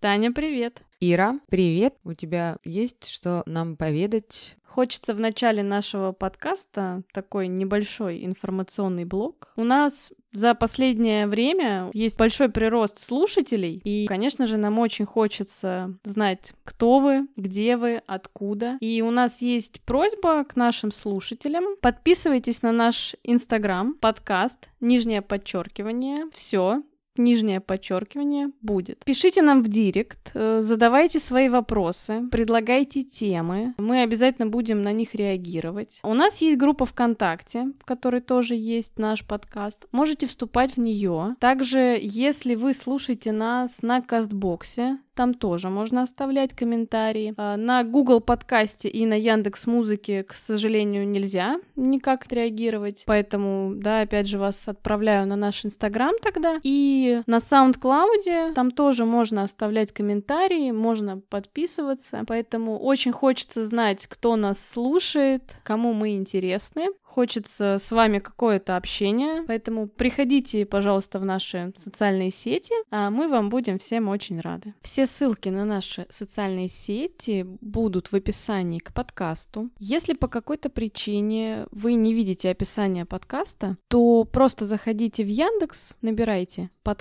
Таня, привет. Ира, привет. У тебя есть что нам поведать? Хочется в начале нашего подкаста такой небольшой информационный блок. У нас за последнее время есть большой прирост слушателей, и, конечно же, нам очень хочется знать, кто вы, где вы, откуда. И у нас есть просьба к нашим слушателям. Подписывайтесь на наш инстаграм, подкаст, нижнее подчеркивание, все, нижнее подчеркивание будет. Пишите нам в директ, э, задавайте свои вопросы, предлагайте темы. Мы обязательно будем на них реагировать. У нас есть группа ВКонтакте, в которой тоже есть наш подкаст. Можете вступать в нее. Также, если вы слушаете нас на Кастбоксе, там тоже можно оставлять комментарии. А, на Google подкасте и на Яндекс Музыке, к сожалению, нельзя никак отреагировать. Поэтому, да, опять же, вас отправляю на наш Инстаграм тогда. И на SoundCloud там тоже можно оставлять комментарии, можно подписываться. Поэтому очень хочется знать, кто нас слушает, кому мы интересны хочется с вами какое-то общение, поэтому приходите, пожалуйста, в наши социальные сети, а мы вам будем всем очень рады. Все ссылки на наши социальные сети будут в описании к подкасту. Если по какой-то причине вы не видите описание подкаста, то просто заходите в Яндекс, набирайте подкаст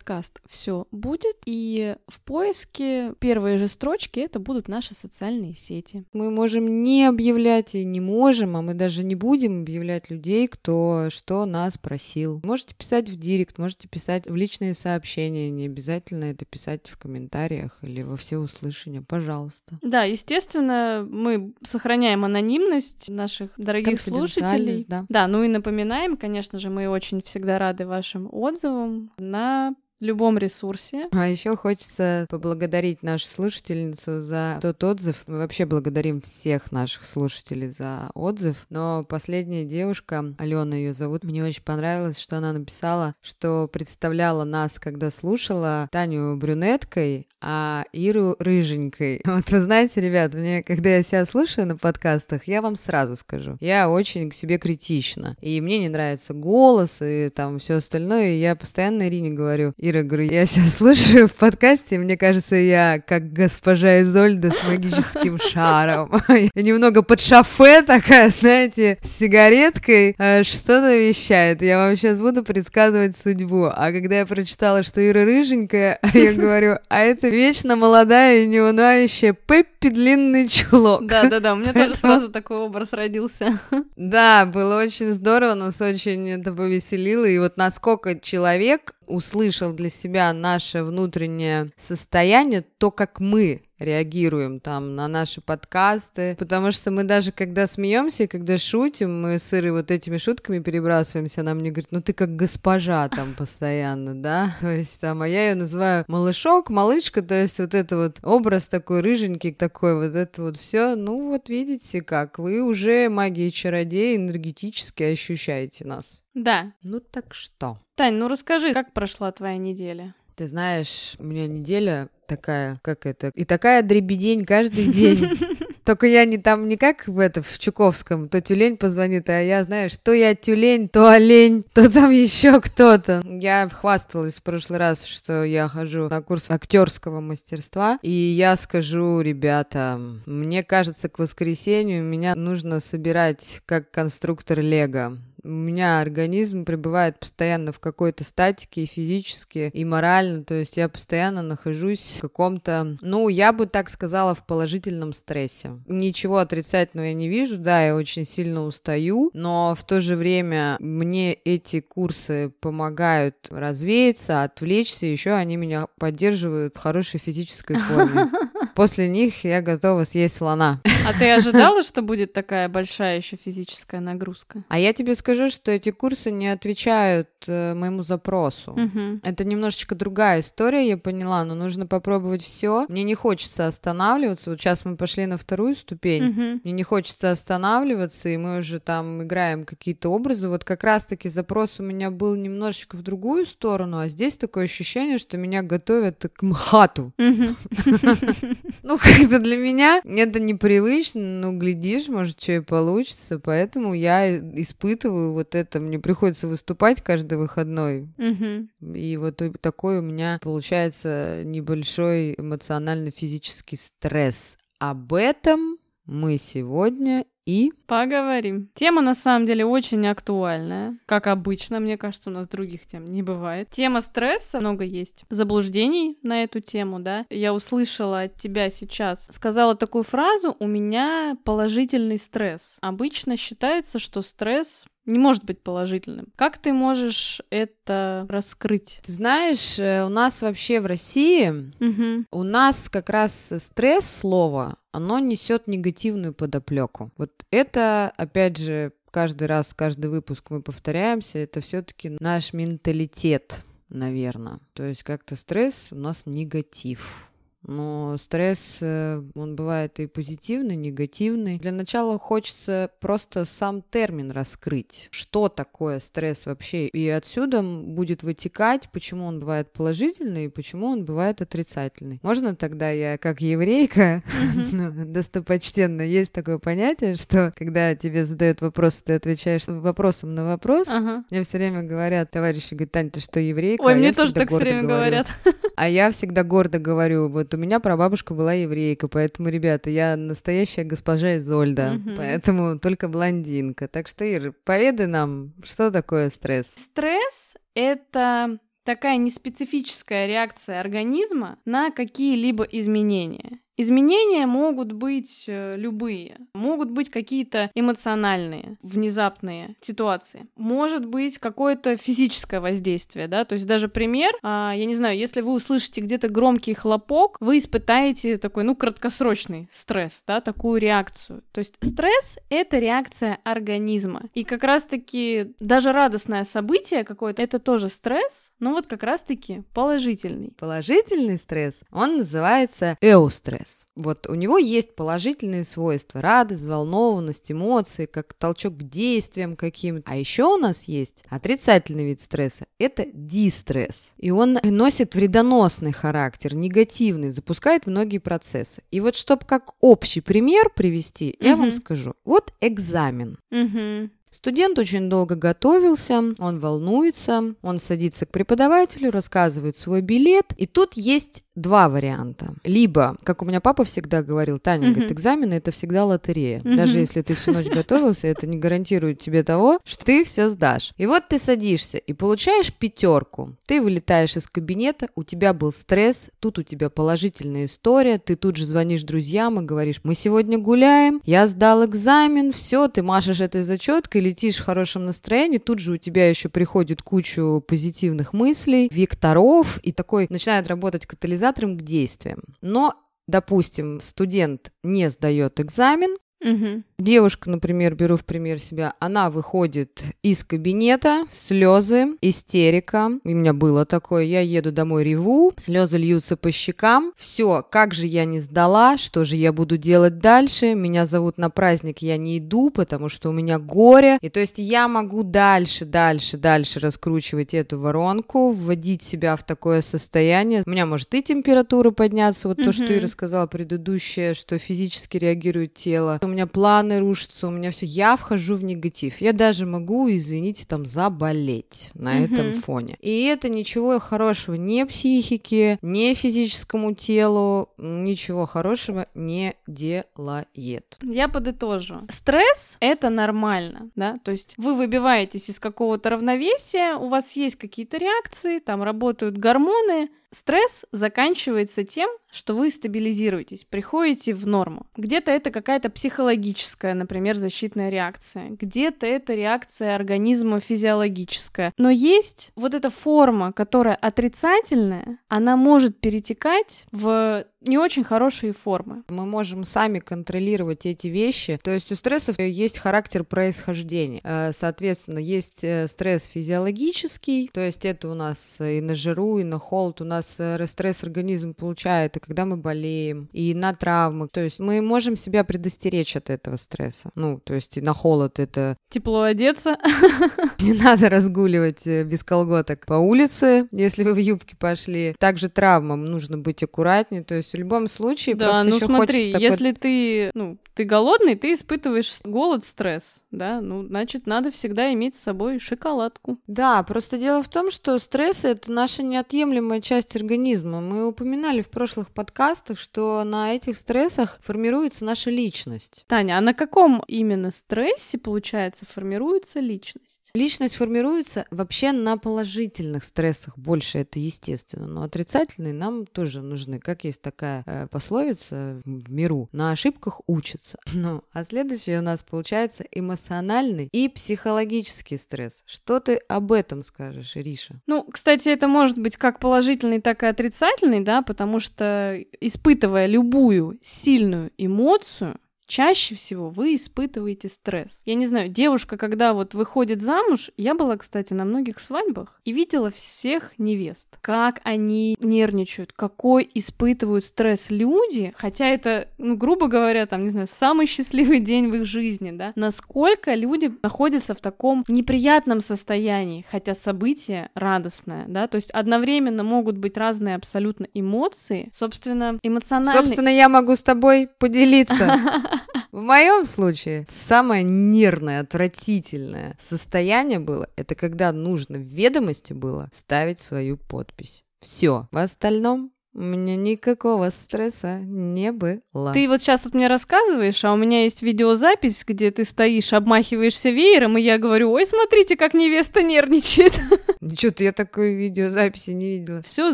«Все будет», и в поиске первые же строчки это будут наши социальные сети. Мы можем не объявлять и не можем, а мы даже не будем объявлять людей, кто что нас просил. Можете писать в директ, можете писать в личные сообщения, не обязательно это писать в комментариях или во все услышания, пожалуйста. Да, естественно, мы сохраняем анонимность наших дорогих слушателей. Да. да, ну и напоминаем, конечно же, мы очень всегда рады вашим отзывам на любом ресурсе. А еще хочется поблагодарить нашу слушательницу за тот отзыв. Мы вообще благодарим всех наших слушателей за отзыв. Но последняя девушка, Алена ее зовут, мне очень понравилось, что она написала, что представляла нас, когда слушала Таню брюнеткой, а Иру рыженькой. Вот вы знаете, ребят, мне, когда я себя слушаю на подкастах, я вам сразу скажу, я очень к себе критична. И мне не нравится голос и там все остальное. И я постоянно Ирине говорю, Ира, говорю, я сейчас слушаю в подкасте, мне кажется, я как госпожа Изольда с магическим шаром. Я немного под шафе такая, знаете, с сигареткой, э, что-то вещает. Я вам сейчас буду предсказывать судьбу. А когда я прочитала, что Ира рыженькая, я говорю, а это вечно молодая и неунывающая Пеппи длинный чулок. Да-да-да, у меня тоже сразу такой образ родился. Да, было очень здорово, нас очень это повеселило. И вот насколько человек услышал для себя наше внутреннее состояние, то, как мы реагируем там на наши подкасты, потому что мы даже когда смеемся и когда шутим, мы с Ирой вот этими шутками перебрасываемся, она мне говорит, ну ты как госпожа там постоянно, да, то есть там, а я ее называю малышок, малышка, то есть вот это вот образ такой рыженький, такой вот это вот все, ну вот видите как, вы уже магии чародеи энергетически ощущаете нас. Да. Ну так что? Тань, ну расскажи, как прошла твоя неделя? Ты знаешь, у меня неделя такая, как это, и такая дребедень каждый день. Только я не там не как в это, в Чуковском, то тюлень позвонит, а я, знаешь, то я тюлень, то олень, то там еще кто-то. Я хвасталась в прошлый раз, что я хожу на курс актерского мастерства, и я скажу, ребята, мне кажется, к воскресенью меня нужно собирать как конструктор Лего у меня организм пребывает постоянно в какой-то статике и физически, и морально, то есть я постоянно нахожусь в каком-то, ну, я бы так сказала, в положительном стрессе. Ничего отрицательного я не вижу, да, я очень сильно устаю, но в то же время мне эти курсы помогают развеяться, отвлечься, еще они меня поддерживают в хорошей физической форме. После них я готова съесть слона. А ты ожидала, что будет такая большая еще физическая нагрузка? А я тебе скажу, что эти курсы не отвечают э, моему запросу. Угу. Это немножечко другая история, я поняла, но нужно попробовать все. Мне не хочется останавливаться. Вот сейчас мы пошли на вторую ступень. Угу. Мне не хочется останавливаться, и мы уже там играем какие-то образы. Вот как раз-таки запрос у меня был немножечко в другую сторону, а здесь такое ощущение, что меня готовят к МХАТу. Ну, как-то для меня это непривычно ну, глядишь, может, что и получится, поэтому я испытываю вот это, мне приходится выступать каждый выходной, Угу. и вот такой у меня получается небольшой эмоционально-физический стресс. Об этом мы сегодня и... Поговорим. Тема на самом деле очень актуальная. Как обычно, мне кажется, у нас других тем не бывает. Тема стресса, много есть заблуждений на эту тему, да. Я услышала от тебя сейчас, сказала такую фразу, у меня положительный стресс. Обычно считается, что стресс не может быть положительным. Как ты можешь это раскрыть? Ты знаешь, э, у нас вообще в России, Угу. у нас как раз стресс слово, оно несет негативную подоплеку. Вот это, опять же, каждый раз, каждый выпуск мы повторяемся, это все-таки наш менталитет, наверное. То есть как-то стресс у нас негатив. Но стресс, э, он бывает и позитивный, и негативный. Для начала хочется просто сам термин раскрыть. Что такое стресс вообще? И отсюда будет вытекать, почему он бывает положительный и почему он бывает отрицательный. Можно тогда я, как еврейка, ну, достопочтенно, есть такое понятие, что когда тебе задают вопрос, ты отвечаешь вопросом на вопрос. Мне все время говорят, товарищи, говорят, Тань, ты что, еврейка? Ой, А мне тоже так все время говорят. а я всегда гордо говорю, вот у меня прабабушка была еврейка, поэтому, ребята, я настоящая госпожа Изольда, Мгм. поэтому только блондинка. Так что, Ир, поведай нам, что такое стресс? Стресс — это такая неспецифическая реакция организма на какие-либо изменения. Изменения могут быть э, любые, могут быть какие-то эмоциональные, внезапные ситуации, может быть какое-то физическое воздействие, да, то есть даже пример, а, я не знаю, если вы услышите где-то громкий хлопок, вы испытаете такой, ну, краткосрочный стресс, да, такую реакцию. То есть стресс — это реакция организма, и как раз-таки даже радостное событие какое-то, это тоже стресс, но вот как раз-таки положительный. Положительный стресс, он называется эустресс. Вот у него есть положительные свойства, радость, взволнованность, эмоции, как толчок к действиям каким-то. А еще у нас есть отрицательный вид стресса, это дистресс. И он носит вредоносный характер, негативный, запускает многие процессы. И вот чтобы как общий пример привести, я вам скажу. Вот экзамен. Угу. Студент очень долго готовился, он волнуется, он садится к преподавателю, рассказывает свой билет, и тут есть два варианта. Либо, как у меня папа всегда говорил, Таня, говорит, экзамены это всегда лотерея. Даже если ты всю ночь готовился, это не гарантирует тебе того, что ты все сдашь. И вот ты садишься и получаешь пятерку. Ты вылетаешь из кабинета, у тебя был стресс, тут у тебя положительная история, ты тут же звонишь друзьям и говоришь, мы сегодня гуляем, я сдал экзамен, все, ты машешь этой зачеткой, летишь в хорошем настроении, тут же у тебя еще приходит кучу позитивных мыслей, векторов, и такой начинает работать катализатором к действиям. Но Допустим, студент не сдает экзамен, Угу. Девушка, например, беру в пример себя, она выходит из кабинета, слезы, истерика. У меня было такое, я еду домой, реву, слезы льются по щекам. Все, как же я не сдала, что же я буду делать дальше? Меня зовут на праздник, я не иду, потому что у меня горе. И то есть я могу дальше, дальше, дальше раскручивать эту воронку, вводить себя в такое состояние. У меня может и температура подняться, вот то, что и рассказала предыдущее, что физически реагирует тело. У меня планы рушатся, у меня все. Я вхожу в негатив. Я даже могу, извините, там заболеть на этом Мгм. фоне. И это ничего хорошего ни психике, ни физическому телу, ничего хорошего не делает. Я подытожу. Стресс — это нормально, да, то есть вы выбиваетесь из какого-то равновесия, у вас есть какие-то реакции, там работают гормоны, Стресс заканчивается тем, что вы стабилизируетесь, приходите в норму. Где-то это какая-то психологическая, например, защитная реакция, где-то это реакция организма физиологическая. Но есть вот эта форма, которая отрицательная, она может перетекать в не очень хорошие формы. Мы можем сами контролировать эти вещи. То есть у стрессов есть характер происхождения. Э, Соответственно, есть э, стресс физиологический, то есть это у нас и на жиру, и на холод. У нас нас э, стресс организм получает, и когда мы болеем, и на травмы. То есть мы можем себя предостеречь от этого стресса. Ну, то есть на холод это... Тепло одеться. Не надо разгуливать э, без колготок по улице, если вы в юбке пошли. Также травмам нужно быть аккуратнее. То есть в любом случае да, ну смотри, если ты, ну, ты голодный, ты испытываешь голод, стресс, да, ну, значит, надо всегда иметь с собой шоколадку. Да, просто дело в том, что стресс — это наша неотъемлемая часть организма. Мы упоминали в прошлых подкастах, что на этих стрессах формируется наша личность. Таня, а на каком именно стрессе, получается, формируется личность? Личность формируется вообще на положительных стрессах больше, это естественно, но отрицательные нам тоже нужны. Как есть такая э, пословица в миру, на ошибках учатся. Ну, а следующее у нас получается эмоциональный и психологический стресс. Что ты об этом скажешь, Ириша? Ну, кстати, это может быть как положительный, так и отрицательный, да, потому что испытывая любую сильную эмоцию, чаще всего вы испытываете стресс. Я не знаю, девушка, когда вот выходит замуж, я была, кстати, на многих свадьбах и видела всех невест, как они нервничают, какой испытывают стресс люди, хотя это, ну, грубо говоря, там, не знаю, самый счастливый день в их жизни, да, насколько люди находятся в таком неприятном состоянии, хотя событие радостное, да, то есть одновременно могут быть разные абсолютно эмоции, собственно, эмоциональные... Собственно, я могу с тобой поделиться. В моем случае самое нервное, отвратительное состояние было, это когда нужно в ведомости было ставить свою подпись. Все. В остальном у меня никакого стресса не было. Ты вот сейчас вот мне рассказываешь, а у меня есть видеозапись, где ты стоишь, обмахиваешься веером, и я говорю, ой, смотрите, как невеста нервничает. Ничего-то я такой видеозаписи не видела. Все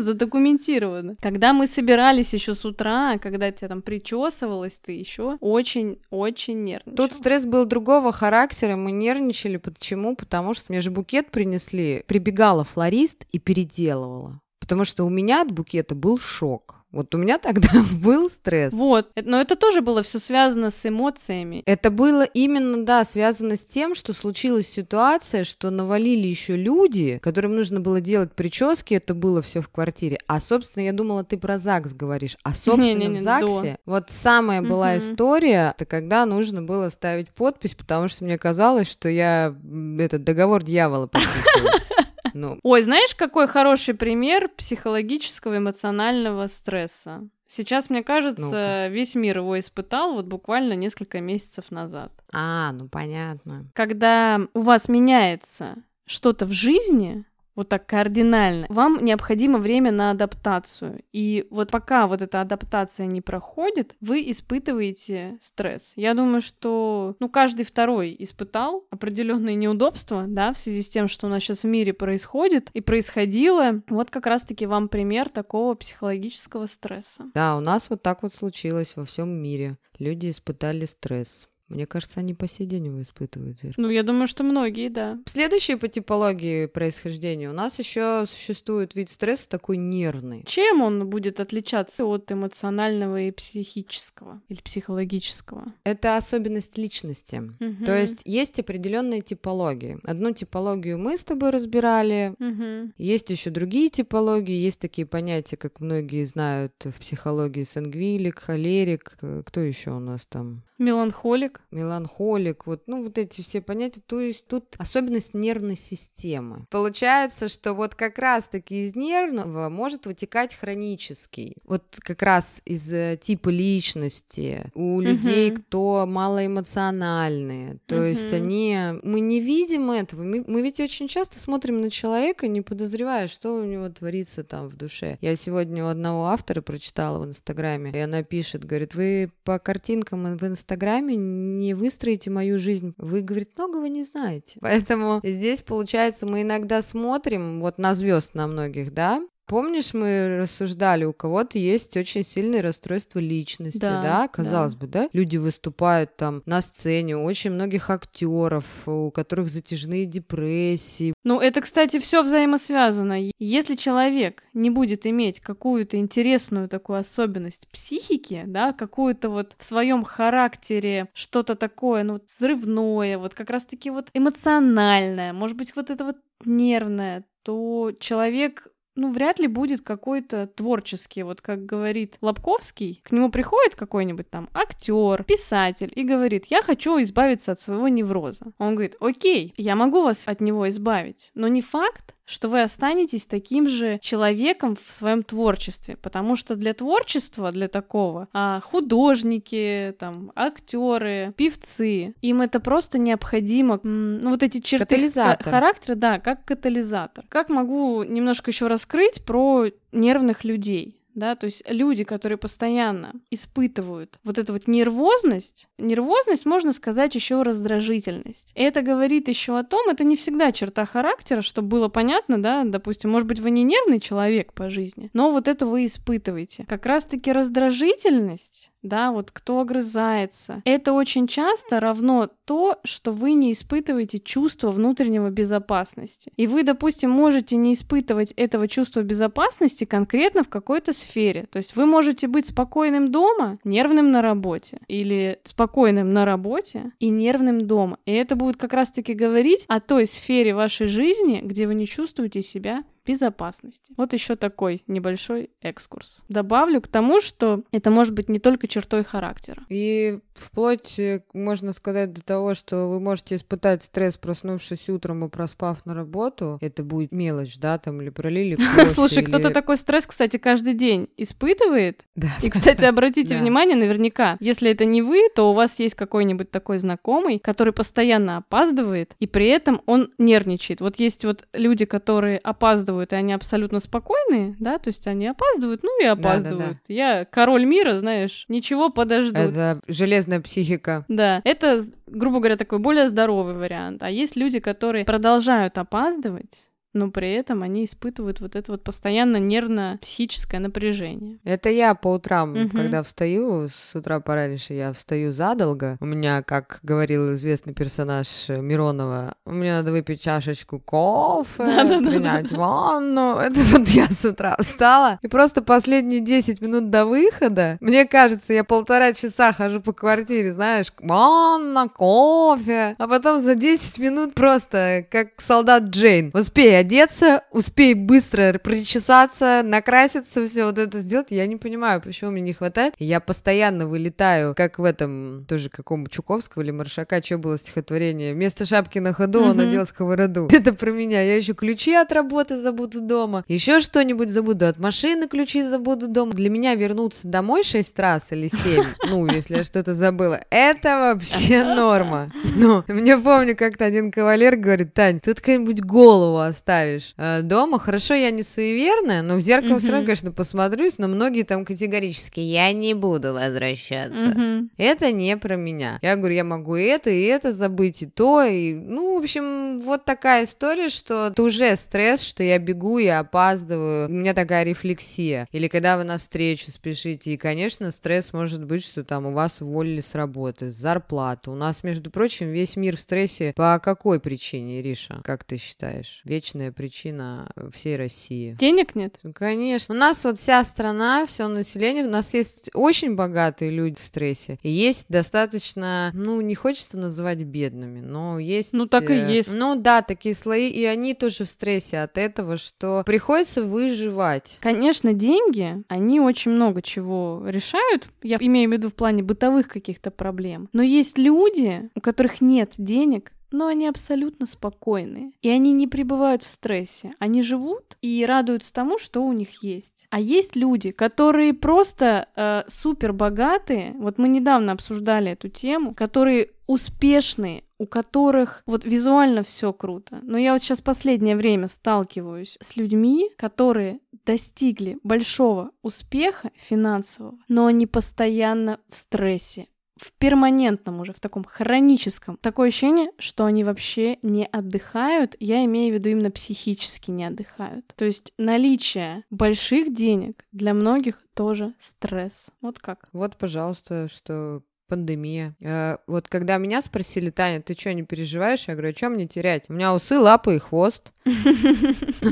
задокументировано. Когда мы собирались еще с утра, когда тебя там причесывалась, ты еще очень-очень нервничала. Тут стресс был другого характера, мы нервничали. Почему? Потому что мне же букет принесли. Прибегала флорист и переделывала. Потому что у меня от букета был шок. Вот у меня тогда был стресс. Вот, но это тоже было все связано с эмоциями. Это было именно, да, связано с тем, что случилась ситуация, что навалили еще люди, которым нужно было делать прически, это было все в квартире. А, собственно, я думала, ты про ЗАГС говоришь. А, собственно, не, не, не, в ЗАГСе до. вот самая была угу. история, это когда нужно было ставить подпись, потому что мне казалось, что я этот договор дьявола подписываю. Ну. Ой, знаешь, какой хороший пример психологического эмоционального стресса? Сейчас, мне кажется, ну весь мир его испытал вот буквально несколько месяцев назад. А, ну понятно. Когда у вас меняется что-то в жизни, вот так кардинально, вам необходимо время на адаптацию. И вот пока вот эта адаптация не проходит, вы испытываете стресс. Я думаю, что ну, каждый второй испытал определенные неудобства, да, в связи с тем, что у нас сейчас в мире происходит и происходило. Вот как раз-таки вам пример такого психологического стресса. Да, у нас вот так вот случилось во всем мире. Люди испытали стресс. Мне кажется, они по сей день его испытывают. Ир. Ну, я думаю, что многие, да. Следующие по типологии происхождения у нас еще существует вид стресса такой нервный. Чем он будет отличаться от эмоционального и психического или психологического? Это особенность личности. Угу. То есть есть определенные типологии. Одну типологию мы с тобой разбирали. Угу. Есть еще другие типологии. Есть такие понятия, как многие знают в психологии: сангвилик, холерик. Кто еще у нас там? Меланхолик. Меланхолик, вот, ну, вот эти все понятия. То есть тут особенность нервной системы. Получается, что вот как раз-таки из нервного может вытекать хронический. Вот как раз из э, типа личности. У людей, кто малоэмоциональные. То есть они... Мы не видим этого. Мы, мы ведь очень часто смотрим на человека, не подозревая, что у него творится там в душе. Я сегодня у одного автора прочитала в Инстаграме, и она пишет, говорит, вы по картинкам в Инстаграме Инстаграме не выстроите мою жизнь. Вы, говорит, многого не знаете. Поэтому здесь, получается, мы иногда смотрим вот на звезд на многих, да, Помнишь, мы рассуждали, у кого-то есть очень сильное расстройство личности, да, да? казалось да. бы, да? Люди выступают там на сцене, очень многих актеров, у которых затяжные депрессии. Ну, это, кстати, все взаимосвязано. Если человек не будет иметь какую-то интересную такую особенность психики, да, какую-то вот в своем характере что-то такое, ну, взрывное, вот как раз-таки вот эмоциональное, может быть, вот это вот нервное, то человек ну, вряд ли будет какой-то творческий, вот как говорит Лобковский, к нему приходит какой-нибудь там актер, писатель и говорит, я хочу избавиться от своего невроза. Он говорит, окей, я могу вас от него избавить, но не факт, что вы останетесь таким же человеком в своем творчестве, потому что для творчества, для такого, а, художники, там, актеры, певцы, им это просто необходимо, ну, вот эти черты характера, да, как катализатор. Как могу немножко еще раскрыть про нервных людей? Да, то есть люди, которые постоянно испытывают вот эту вот нервозность, нервозность можно сказать еще раздражительность. И это говорит еще о том, это не всегда черта характера, чтобы было понятно, да, допустим, может быть, вы не нервный человек по жизни, но вот это вы испытываете. Как раз-таки раздражительность да, вот кто огрызается. Это очень часто равно то, что вы не испытываете чувство внутреннего безопасности. И вы, допустим, можете не испытывать этого чувства безопасности конкретно в какой-то сфере. То есть вы можете быть спокойным дома, нервным на работе, или спокойным на работе и нервным дома. И это будет как раз-таки говорить о той сфере вашей жизни, где вы не чувствуете себя безопасности. Вот еще такой небольшой экскурс. Добавлю к тому, что это может быть не только чертой характера. И вплоть, э, можно сказать, до того, что вы можете испытать стресс, проснувшись утром и проспав на работу. Это будет мелочь, да, там, или пролили Слушай, кто-то такой стресс, кстати, каждый день испытывает. Да. И, кстати, обратите внимание, наверняка, если это не вы, то у вас есть какой-нибудь такой знакомый, который постоянно опаздывает, и при этом он нервничает. Вот есть вот люди, которые опаздывают опаздывают, и они абсолютно спокойные, да, то есть они опаздывают, ну и опаздывают. Да, да, да. Я король мира, знаешь, ничего подождут. Это железная психика. Да, это, грубо говоря, такой более здоровый вариант. А есть люди, которые продолжают опаздывать, но при этом они испытывают вот это вот постоянно нервно-психическое напряжение. Это я по утрам, угу. когда встаю, с утра пораньше я встаю задолго. У меня, как говорил известный персонаж Миронова, мне надо выпить чашечку кофе, принять ванну. Это вот я с утра встала. И просто последние 10 минут до выхода, мне кажется, я полтора часа хожу по квартире, знаешь, ванна, кофе, а потом за 10 минут просто, как солдат Джейн, успей одеться, успей быстро причесаться, накраситься, все вот это сделать. Я не понимаю, почему мне не хватает. Я постоянно вылетаю, как в этом, тоже какому Чуковского или Маршака, что было стихотворение. Вместо шапки на ходу mm-hmm. он надел сковороду. Это про меня. Я еще ключи от работы забуду дома, еще что-нибудь забуду, от машины ключи забуду дома. Для меня вернуться домой шесть раз или семь, ну, если я что-то забыла, это вообще норма. Но мне помню, как-то один кавалер говорит, Тань, тут какая-нибудь голову оставь оставишь э, дома. Хорошо, я не суеверная, но в зеркало mm-hmm. все равно, конечно, посмотрюсь, но многие там категорически «я не буду возвращаться». Mm-hmm. Это не про меня. Я говорю, я могу и это, и это забыть, и то, и... Ну, в общем, вот такая история, что это уже стресс, что я бегу, я опаздываю. У меня такая рефлексия. Или когда вы на встречу спешите, и, конечно, стресс может быть, что там у вас уволили с работы, с зарплаты. У нас, между прочим, весь мир в стрессе по какой причине, Риша? Как ты считаешь? Вечная главная причина всей России. Денег нет? Ну, конечно. У нас вот вся страна, все население, у нас есть очень богатые люди в стрессе. И есть достаточно, ну, не хочется называть бедными, но есть... Ну, так и э, есть. Ну, да, такие слои, и они тоже в стрессе от этого, что приходится выживать. Конечно, деньги, они очень много чего решают, я имею в виду в плане бытовых каких-то проблем. Но есть люди, у которых нет денег, но они абсолютно спокойные. И они не пребывают в стрессе. Они живут и радуются тому, что у них есть. А есть люди, которые просто э, супер богатые. Вот мы недавно обсуждали эту тему, которые успешные, у которых вот визуально все круто. Но я вот сейчас последнее время сталкиваюсь с людьми, которые достигли большого успеха финансового, но они постоянно в стрессе в перманентном уже, в таком хроническом. Такое ощущение, что они вообще не отдыхают, я имею в виду именно психически не отдыхают. То есть наличие больших денег для многих тоже стресс. Вот как? Вот, пожалуйста, что пандемия. Э, вот когда меня спросили, Таня, ты что, не переживаешь? Я говорю, а что мне терять? У меня усы, лапы и хвост.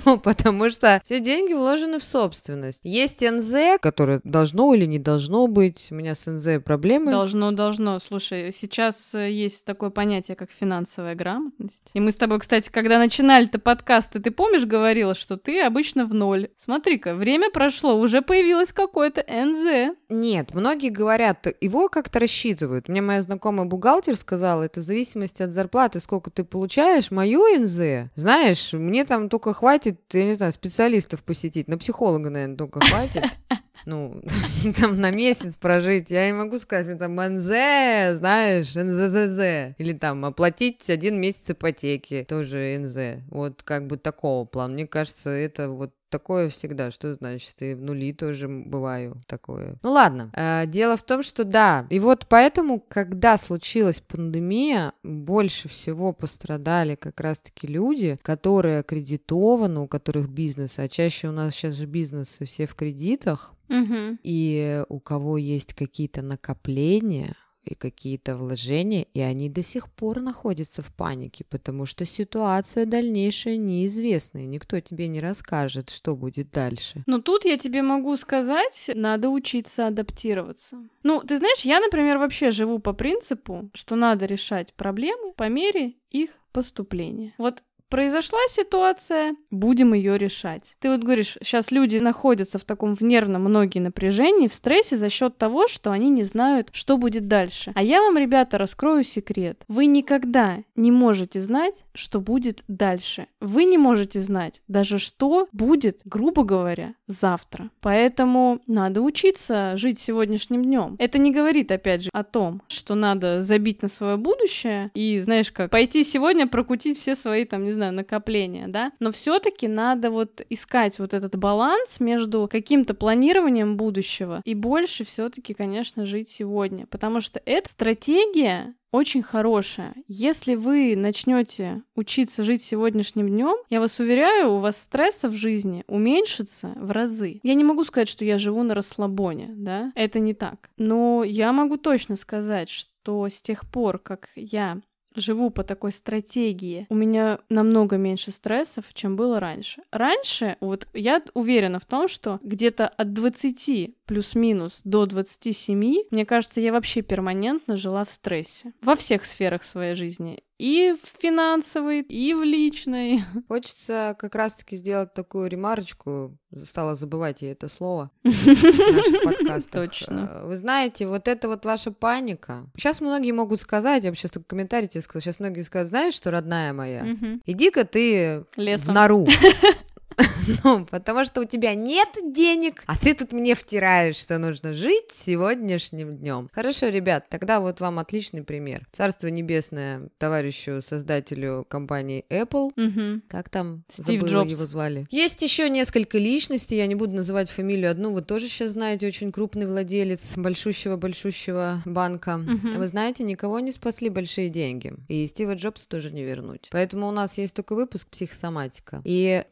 Ну, потому что все деньги вложены в собственность. Есть НЗ, которое должно или не должно быть. У меня с НЗ проблемы. Должно, должно. Слушай, сейчас э, есть такое понятие, как финансовая грамотность. И мы с тобой, кстати, когда начинали-то подкасты, ты помнишь, говорила, что ты обычно в ноль. Смотри-ка, время прошло, уже появилось какое-то НЗ. Нет, многие говорят, его как-то рассчитывают. Мне моя знакомая бухгалтер сказала, это в зависимости от зарплаты, сколько ты получаешь. Мою НЗ, знаешь, мне там только хватит, я не знаю, специалистов посетить. На психолога, наверное, только хватит. Ну, там на месяц прожить. Я не могу сказать, мне там НЗ, знаешь, НЗЗЗ. Или там оплатить один месяц ипотеки, тоже НЗ. Вот как бы такого плана. Мне кажется, это вот Такое всегда. Что значит? И в нули тоже бываю такое. Ну ладно. Э, дело в том, что да. И вот поэтому, когда случилась пандемия, больше всего пострадали как раз-таки люди, которые аккредитованы, у которых бизнес, а чаще у нас сейчас же бизнесы все в кредитах, Угу. и у кого есть какие-то накопления, и какие-то вложения, и они до сих пор находятся в панике, потому что ситуация дальнейшая неизвестна, и никто тебе не расскажет, что будет дальше. Но тут я тебе могу сказать, надо учиться адаптироваться. Ну, ты знаешь, я, например, вообще живу по принципу, что надо решать проблемы по мере их поступления. Вот Произошла ситуация, будем ее решать. Ты вот говоришь, сейчас люди находятся в таком в нервном многие напряжении, в стрессе за счет того, что они не знают, что будет дальше. А я вам, ребята, раскрою секрет. Вы никогда не можете знать, что будет дальше. Вы не можете знать даже, что будет, грубо говоря, завтра. Поэтому надо учиться жить сегодняшним днем. Это не говорит, опять же, о том, что надо забить на свое будущее и, знаешь как, пойти сегодня прокутить все свои, там, не знаю, знаю, накопления, да, но все-таки надо вот искать вот этот баланс между каким-то планированием будущего и больше все-таки, конечно, жить сегодня, потому что эта стратегия очень хорошая. Если вы начнете учиться жить сегодняшним днем, я вас уверяю, у вас стресса в жизни уменьшится в разы. Я не могу сказать, что я живу на расслабоне, да, это не так. Но я могу точно сказать, что с тех пор, как я живу по такой стратегии, у меня намного меньше стрессов, чем было раньше. Раньше, вот я уверена в том, что где-то от 20 плюс-минус до 27, мне кажется, я вообще перманентно жила в стрессе. Во всех сферах своей жизни и в финансовой, и в личной. Хочется как раз-таки сделать такую ремарочку, стала забывать я это слово в наших подкастах. Точно. Вы знаете, вот это вот ваша паника. Сейчас многие могут сказать, я бы сейчас только комментарий тебе сказала, сейчас многие скажут, знаешь что, родная моя, иди-ка ты Лесом. в нору. Ну, потому что у тебя нет денег, а ты тут мне втираешь, что нужно жить сегодняшним днем. Хорошо, ребят, тогда вот вам отличный пример. Царство небесное товарищу создателю компании Apple. Мгм. Как там? Стив Забыла Джобс. его звали. Есть еще несколько личностей, я не буду называть фамилию одну, вы тоже сейчас знаете, очень крупный владелец большущего-большущего банка. Мгм. Вы знаете, никого не спасли большие деньги. И Стива Джобса тоже не вернуть. Поэтому у нас есть такой выпуск «Психосоматика». И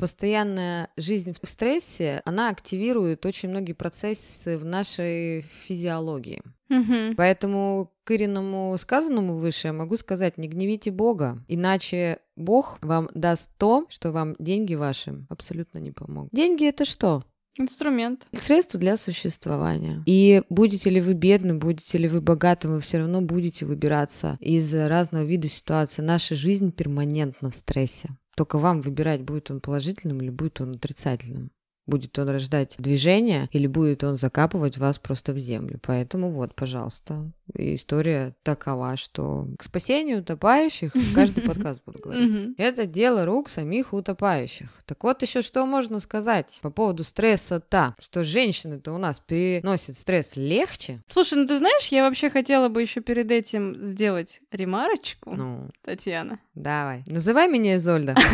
постоянная жизнь в стрессе, она активирует очень многие процессы в нашей физиологии. Мгм. Поэтому к Ириному сказанному выше я могу сказать, не гневите Бога, иначе Бог вам даст то, что вам деньги ваши абсолютно не помогут. Деньги это что? Инструмент. Средство для существования. И будете ли вы бедны, будете ли вы богаты, вы все равно будете выбираться из разного вида ситуаций. Наша жизнь перманентно в стрессе. Только вам выбирать, будет он положительным или будет он отрицательным. Будет он рождать движение или будет он закапывать вас просто в землю. Поэтому вот, пожалуйста, история такова, что к спасению утопающих каждый подкаст буду говорить. Это дело рук самих утопающих. Так вот еще что можно сказать по поводу стресса-то, что женщины-то у нас переносят стресс легче. Слушай, ну ты знаешь, я вообще хотела бы еще перед этим сделать ремарочку, Ну, Татьяна. давай. Называй меня Изольда.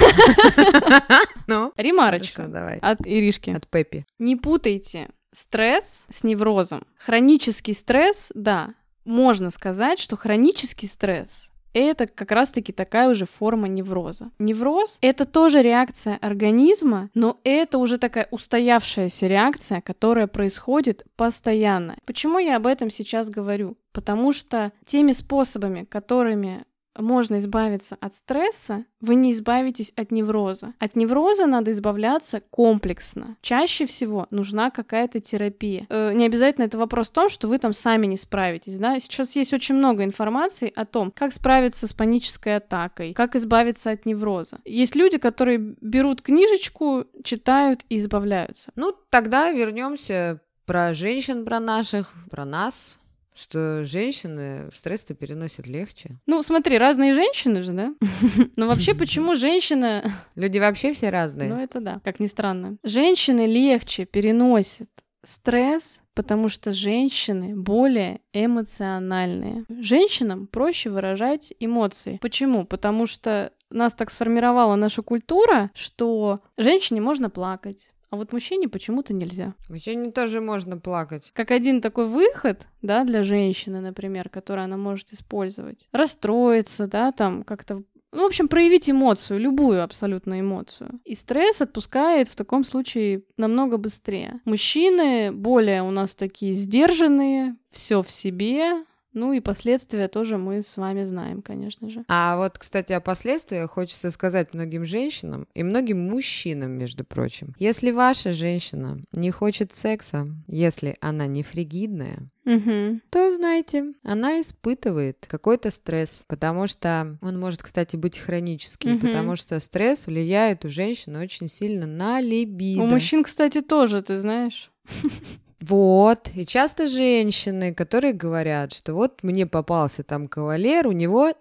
Ну, Ремарочка давай. от Иришки. От Пеппи. Не путайте стресс с неврозом. Хронический стресс, да, можно сказать, что хронический стресс это как раз-таки такая уже форма невроза. Невроз — это тоже реакция организма, но это уже такая устоявшаяся реакция, которая происходит постоянно. Почему я об этом сейчас говорю? Потому что теми способами, которыми можно избавиться от стресса, вы не избавитесь от невроза. От невроза надо избавляться комплексно. Чаще всего нужна какая-то терапия. Э, не обязательно это вопрос в том, что вы там сами не справитесь. Да? Сейчас есть очень много информации о том, как справиться с панической атакой, как избавиться от невроза. Есть люди, которые берут книжечку, читают и избавляются. Ну, тогда вернемся про женщин, про наших, про нас, что женщины стресс-то переносят легче. Ну, смотри, разные женщины же, да? Но вообще, почему женщина... Люди вообще все разные. Ну, это да, как ни странно. Женщины легче переносят стресс, потому что женщины более эмоциональные. Женщинам проще выражать эмоции. Почему? Потому что нас так сформировала наша культура, что женщине можно плакать, а вот мужчине почему-то нельзя. Мужчине тоже можно плакать. Как один такой выход, да, для женщины, например, который она может использовать. Расстроиться, да, там как-то ну, в общем, проявить эмоцию, любую абсолютно эмоцию. И стресс отпускает в таком случае намного быстрее. Мужчины более у нас такие сдержанные, все в себе, ну и последствия тоже мы с вами знаем, конечно же. А вот, кстати, о последствиях хочется сказать многим женщинам и многим мужчинам, между прочим. Если ваша женщина не хочет секса, если она не фригидная, угу. то знайте, она испытывает какой-то стресс, потому что он может, кстати, быть хронический, угу. потому что стресс влияет у женщины очень сильно на либидо. У мужчин, кстати, тоже, ты знаешь. Вот, и часто женщины, которые говорят, что вот мне попался там кавалер, у него,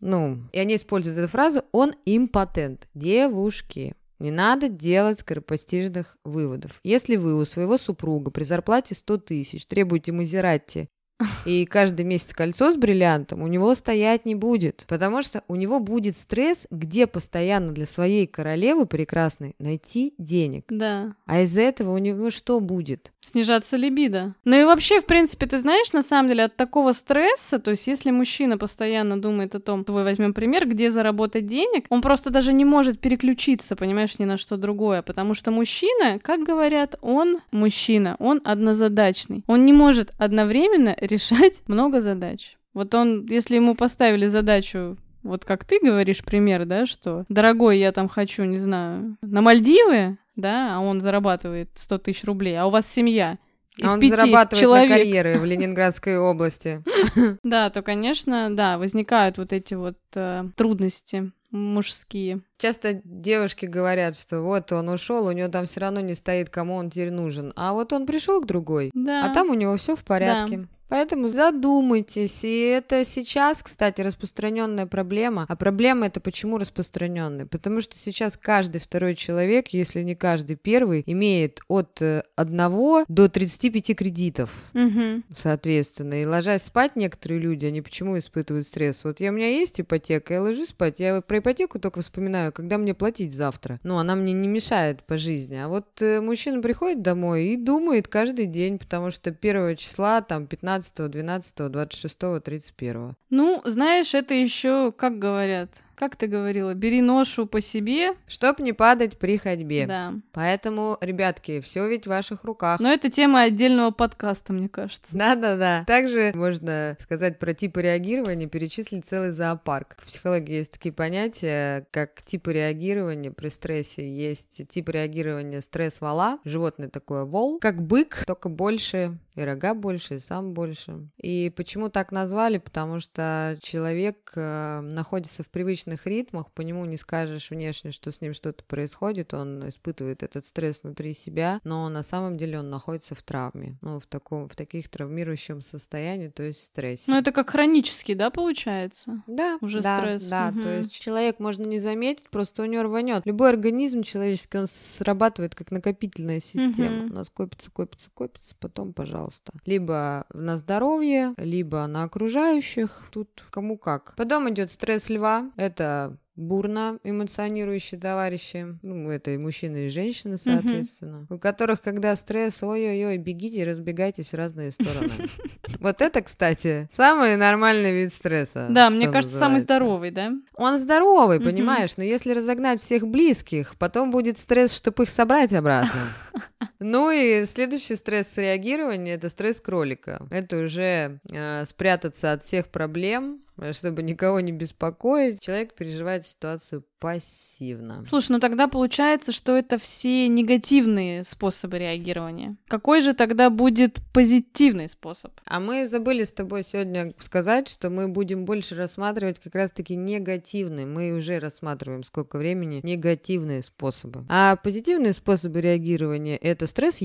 ну, и они используют эту фразу, он импотент. Девушки, не надо делать скоропостижных выводов. Если вы у своего супруга при зарплате 100 тысяч требуете Мазератти и каждый месяц кольцо с бриллиантом у него стоять не будет, потому что у него будет стресс, где постоянно для своей королевы прекрасной найти денег. Да. А из-за этого у него что будет? Снижаться либидо. Ну и вообще, в принципе, ты знаешь, на самом деле, от такого стресса, то есть если мужчина постоянно думает о том, твой возьмем пример, где заработать денег, он просто даже не может переключиться, понимаешь, ни на что другое, потому что мужчина, как говорят, он мужчина, он однозадачный. Он не может одновременно решать много задач. Вот он, если ему поставили задачу вот как ты говоришь пример, да, что, дорогой, я там хочу, не знаю, на Мальдивы, да, а он зарабатывает 100 тысяч рублей, а у вас семья, из а он пяти зарабатывает человек. на карьеры в Ленинградской области. Да, то, конечно, да, возникают вот эти вот э, трудности мужские. Часто девушки говорят, что вот он ушел, у него там все равно не стоит, кому он теперь нужен. А вот он пришел к другой, Да. а там у него все в порядке. Поэтому задумайтесь. И это сейчас, кстати, распространенная проблема. А проблема это почему распространенная? Потому что сейчас каждый второй человек, если не каждый первый, имеет от э, 1 до 35 кредитов, Мгм. соответственно. И ложась спать некоторые люди, они почему испытывают стресс? Вот я, у меня есть ипотека, я ложусь спать, я про ипотеку только вспоминаю, когда мне платить завтра. Ну, она мне не мешает по жизни. А вот э, мужчина приходит домой и думает каждый день, потому что первого числа, там, 15 12, 26, 31. Ну, знаешь, это еще, как говорят, как ты говорила, бери ношу по себе. Чтоб не падать при ходьбе. Да. Поэтому, ребятки, все ведь в ваших руках. Но это тема отдельного подкаста, мне кажется. Да-да-да. Также можно сказать про типы реагирования, перечислить целый зоопарк. В психологии есть такие понятия, как типы реагирования при стрессе. Есть тип реагирования стресс-вала, животное такое вол, как бык, только больше, и рога больше, и сам больше. И почему так назвали? Потому что человек э, находится в привычном привычных ритмах, по нему не скажешь внешне, что с ним что-то происходит, он испытывает этот стресс внутри себя, но на самом деле он находится в травме, ну, в таком, в таких травмирующем состоянии, то есть в стрессе. Ну, это как хронический, да, получается? Да, Уже да, стресс. Да, Мгм. то есть человек можно не заметить, просто у него рванет. Любой организм человеческий, он срабатывает как накопительная система. Мгм. У нас копится, копится, копится, потом, пожалуйста. Либо на здоровье, либо на окружающих. Тут кому как. Потом идет стресс льва. Это бурно эмоционирующие товарищи, ну, это и мужчины, и женщины, соответственно, у которых, когда стресс, ой-ой-ой, бегите и разбегайтесь в разные стороны. Вот это, кстати, самый нормальный вид стресса. Да, мне кажется, самый здоровый, да? Он здоровый, понимаешь, но если разогнать всех близких, потом будет стресс, чтобы их собрать обратно. Ну и следующий стресс реагирования это стресс кролика. Это уже э, спрятаться от всех проблем, чтобы никого не беспокоить, человек переживает ситуацию пассивно. Слушай, ну тогда получается, что это все негативные способы реагирования. Какой же тогда будет позитивный способ? А мы забыли с тобой сегодня сказать, что мы будем больше рассматривать как раз-таки негативные. Мы уже рассматриваем сколько времени негативные способы. А позитивные способы реагирования это стресс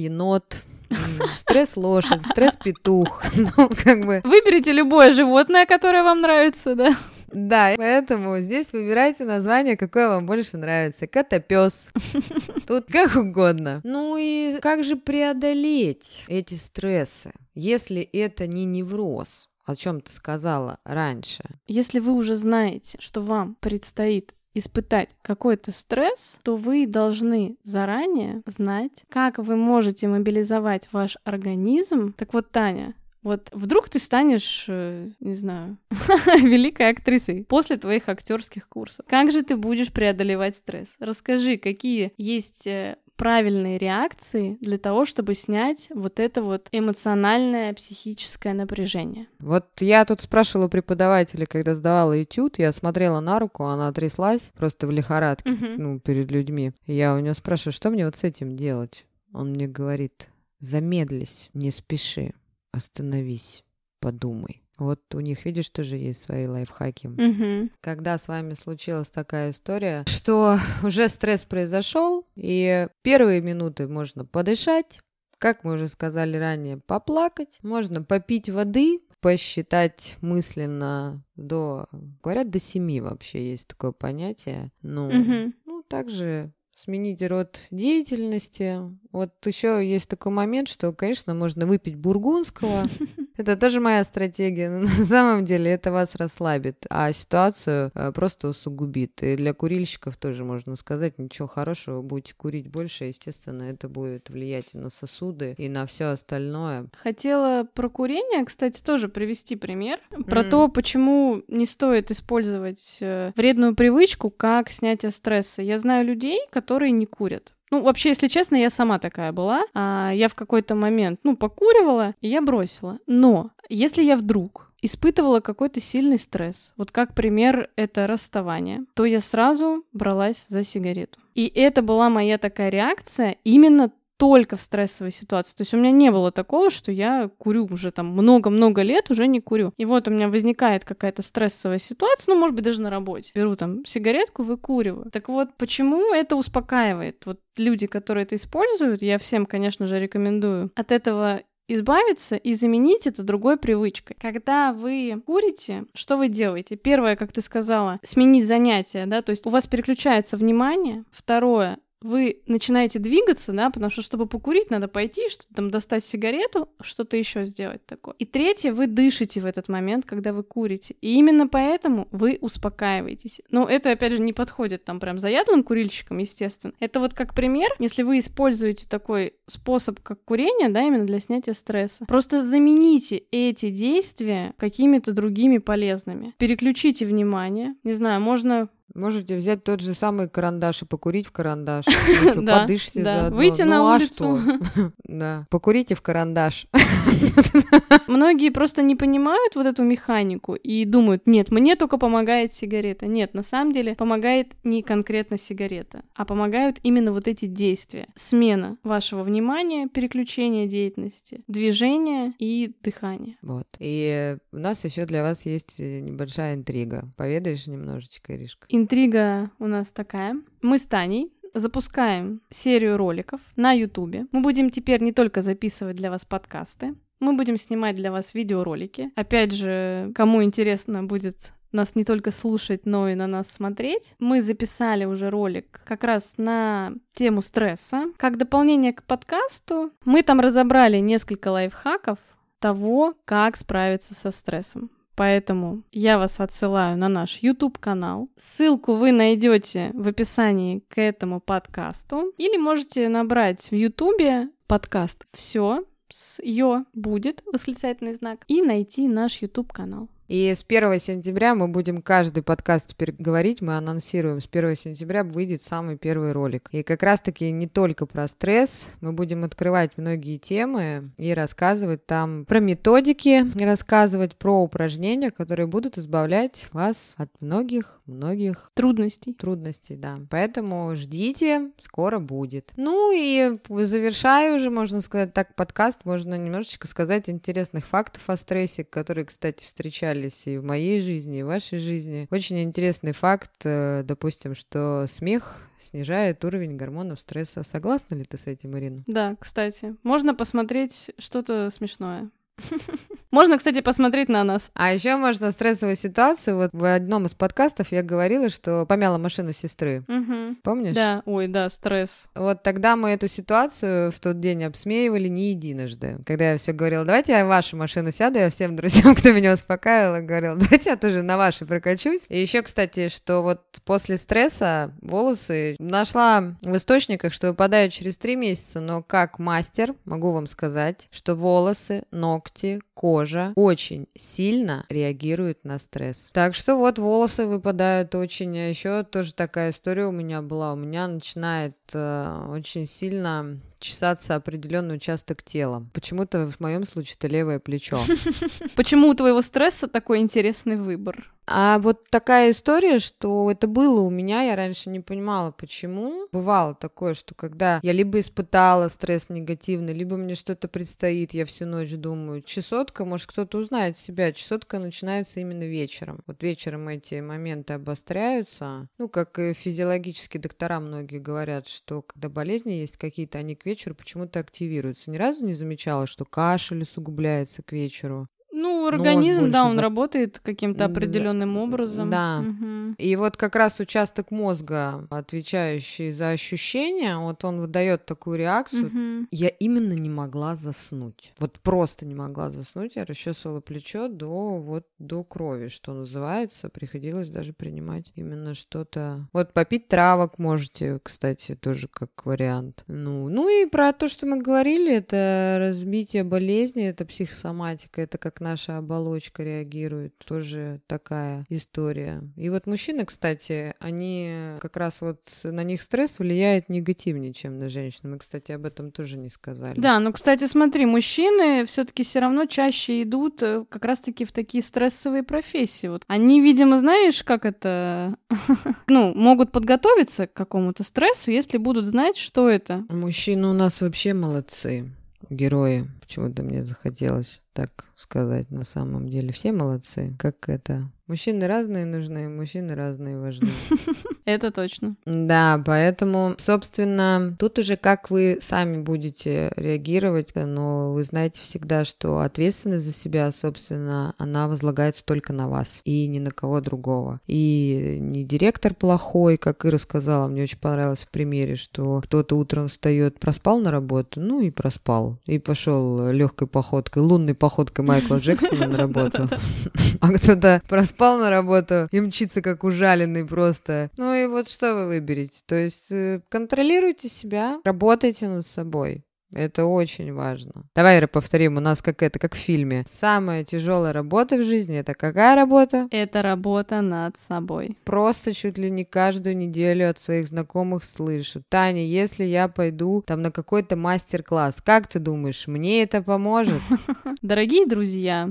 енот, Стресс лошадь, стресс петух. Ну, как бы. Выберите любое животное, которое вам нравится, да? Да, поэтому здесь выбирайте название, какое вам больше нравится. Котопес. Тут как угодно. Ну и как же преодолеть эти стрессы, если это не невроз? о чем ты сказала раньше. Если вы уже знаете, что вам предстоит испытать какой-то стресс, то вы должны заранее знать, как вы можете мобилизовать ваш организм. Так вот, Таня, вот вдруг ты станешь, э, не знаю, великой актрисой после твоих актерских курсов. Как же ты будешь преодолевать стресс? Расскажи, какие есть э, правильные реакции для того, чтобы снять вот это вот эмоциональное психическое напряжение. Вот я тут спрашивала преподавателя, когда сдавала этюд, я смотрела на руку, она тряслась просто в лихорадке, uh-huh. ну, перед людьми. И я у него спрашиваю, что мне вот с этим делать? Он мне говорит, замедлись, не спеши, остановись, подумай. Вот у них, видишь, тоже есть свои лайфхаки. Угу. Когда с вами случилась такая история, что уже стресс произошел, и первые минуты можно подышать, как мы уже сказали ранее, поплакать, можно попить воды, посчитать мысленно до, говорят, до семи вообще есть такое понятие. Ну, угу. ну также сменить род деятельности. Вот еще есть такой момент, что, конечно, можно выпить бургундского. Это тоже моя стратегия, но на самом деле это вас расслабит, а ситуацию э, просто усугубит. И для курильщиков тоже можно сказать ничего хорошего. Будете курить больше, естественно, это будет влиять и на сосуды, и на все остальное. Хотела про курение, кстати, тоже привести пример. Про mm. то, почему не стоит использовать э, вредную привычку как снятие стресса. Я знаю людей, которые не курят. Ну, вообще, если честно, я сама такая была. А, я в какой-то момент, ну, покуривала, и я бросила. Но если я вдруг испытывала какой-то сильный стресс, вот как пример это расставание, то я сразу бралась за сигарету. И это была моя такая реакция именно только в стрессовой ситуации. То есть у меня не было такого, что я курю уже там много-много лет, уже не курю. И вот у меня возникает какая-то стрессовая ситуация, ну, может быть, даже на работе. Беру там сигаретку, выкуриваю. Так вот, почему это успокаивает? Вот люди, которые это используют, я всем, конечно же, рекомендую от этого избавиться и заменить это другой привычкой. Когда вы курите, что вы делаете? Первое, как ты сказала, сменить занятие, да, то есть у вас переключается внимание. Второе, вы начинаете двигаться, да, потому что, чтобы покурить, надо пойти, что-то там достать сигарету, что-то еще сделать такое. И третье, вы дышите в этот момент, когда вы курите. И именно поэтому вы успокаиваетесь. Но это, опять же, не подходит там прям заядлым курильщикам, естественно. Это вот как пример, если вы используете такой способ, как курение, да, именно для снятия стресса. Просто замените эти действия какими-то другими полезными. Переключите внимание. Не знаю, можно Можете взять тот же самый карандаш и покурить в карандаш. Ну, да, подышите заодно. Выйти на ну, а улицу. Да, покурите в карандаш. Многие просто не понимают вот эту механику и думают, нет, мне только помогает сигарета. Нет, на самом деле помогает не конкретно сигарета, а помогают именно вот эти действия. Смена вашего внимания, переключение деятельности, движение и дыхание. Вот. И у нас еще для вас есть небольшая интрига. Поведаешь немножечко, Иришка? Интрига у нас такая. Мы с Таней запускаем серию роликов на Ютубе. Мы будем теперь не только записывать для вас подкасты, мы будем снимать для вас видеоролики. Опять же, кому интересно будет нас не только слушать, но и на нас смотреть. Мы записали уже ролик как раз на тему стресса. Как дополнение к подкасту, мы там разобрали несколько лайфхаков того, как справиться со стрессом. Поэтому я вас отсылаю на наш YouTube канал. Ссылку вы найдете в описании к этому подкасту. Или можете набрать в YouTube подкаст «Все» с «ё» будет восклицательный знак и найти наш YouTube канал. И с 1 сентября мы будем каждый подкаст теперь говорить, мы анонсируем, с 1 сентября выйдет самый первый ролик. И как раз-таки не только про стресс, мы будем открывать многие темы и рассказывать там про методики, рассказывать про упражнения, которые будут избавлять вас от многих-многих трудностей. Трудностей, да. Поэтому ждите, скоро будет. Ну и завершаю уже, можно сказать, так подкаст, можно немножечко сказать интересных фактов о стрессе, которые, кстати, встречались встречались и в моей жизни, и в вашей жизни. Очень интересный факт, э, допустим, что смех снижает уровень гормонов стресса. Согласна ли ты с этим, Ирина? Да, кстати. Можно посмотреть что-то смешное. Можно, кстати, посмотреть на нас. А еще можно стрессовую ситуацию. Вот в одном из подкастов я говорила, что помяла машину сестры. Угу. Помнишь? Да, ой, да, стресс. Вот тогда мы эту ситуацию в тот день обсмеивали не единожды. Когда я все говорила, давайте я в вашу машину сяду, я всем друзьям, кто меня успокаивал, говорила, давайте я тоже на вашей прокачусь. И еще, кстати, что вот после стресса волосы нашла в источниках, что выпадают через три месяца, но как мастер могу вам сказать, что волосы, ногти, кожа, очень сильно реагирует на стресс. Так что вот волосы выпадают очень. А еще тоже такая история у меня была. У меня начинает э, очень сильно чесаться определенный участок тела. Почему-то в моем случае это левое плечо. Почему у твоего стресса такой интересный выбор? А вот такая история, что это было у меня, я раньше не понимала, почему. Бывало такое, что когда я либо испытала стресс негативный, либо мне что-то предстоит, я всю ночь думаю. Чесотка, может, кто-то узнает себя, чесотка начинается именно вечером. Вот вечером эти моменты обостряются. Ну, как и физиологически доктора многие говорят, что когда болезни есть какие-то, они к вечеру почему-то активируются. Ни разу не замечала, что кашель усугубляется к вечеру. Ну, организм, да, он за... работает каким-то определенным образом. Да. Угу. И вот как раз участок мозга, отвечающий за ощущения, вот он выдает такую реакцию. Угу. Я именно не могла заснуть. Вот просто не могла заснуть. Я расчесывала плечо до вот до крови, что называется. Приходилось даже принимать именно что-то. Вот попить травок можете, кстати, тоже как вариант. Ну, ну и про то, что мы говорили, это разбитие болезни, это психосоматика, это как наша оболочка реагирует. Тоже такая история. И вот мужчины, кстати, они как раз вот на них стресс влияет негативнее, чем на женщин. Мы, кстати, об этом тоже не сказали. Да, ну, кстати, смотри, мужчины все-таки все равно чаще идут э, как раз-таки в такие стрессовые профессии. Вот они, видимо, знаешь, как это, ну, могут подготовиться к какому-то стрессу, если будут знать, что это. Мужчины у нас вообще молодцы герои. Почему-то мне захотелось так сказать на самом деле. Все молодцы. Как это? Мужчины разные нужны, мужчины разные важны. Это точно. Да, поэтому, собственно, тут уже как вы сами будете реагировать, но вы знаете всегда, что ответственность за себя, собственно, она возлагается только на вас и ни на кого другого. И не директор плохой, как Ира сказала, мне очень понравилось в примере, что кто-то утром встает, проспал на работу, ну и проспал, и пошел легкой походкой, лунной походкой Майкла Джексона на работу. А кто-то проспал на работу и мчится как ужаленный просто. Ну и вот что вы выберете? То есть э, контролируйте себя, работайте над собой. Это очень важно. Давай, Ира, повторим. У нас как это, как в фильме. Самая тяжелая работа в жизни это какая работа? Это работа над собой. Просто чуть ли не каждую неделю от своих знакомых слышу. Таня, если я пойду там на какой-то мастер-класс, как ты думаешь, мне это поможет? Дорогие друзья,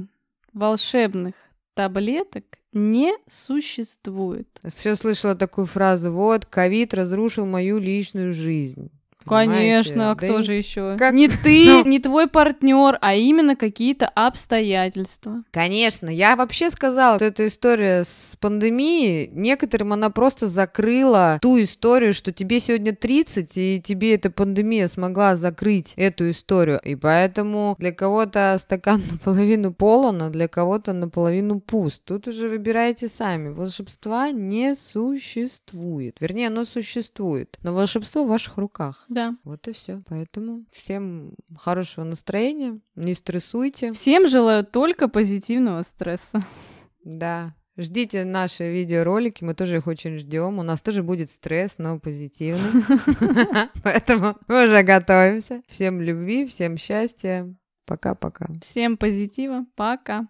волшебных таблеток не существует. Все слышала такую фразу, вот, ковид разрушил мою личную жизнь. Конечно, а кто да же еще? Как... Не ты, ну... не твой партнер, а именно какие-то обстоятельства. Конечно, я вообще сказала, что эта история с пандемией, некоторым она просто закрыла ту историю, что тебе сегодня 30, и тебе эта пандемия смогла закрыть эту историю. И поэтому для кого-то стакан наполовину полон, а для кого-то наполовину пуст. Тут уже выбирайте сами. Волшебства не существует. Вернее, оно существует, но волшебство в ваших руках. Да. Вот и все. Поэтому всем хорошего настроения, не стрессуйте. Всем желаю только позитивного стресса. Да. Ждите наши видеоролики, мы тоже их очень ждем. У нас тоже будет стресс, но позитивный. Поэтому мы уже готовимся. Всем любви, всем счастья. Пока-пока. Всем позитива. Пока.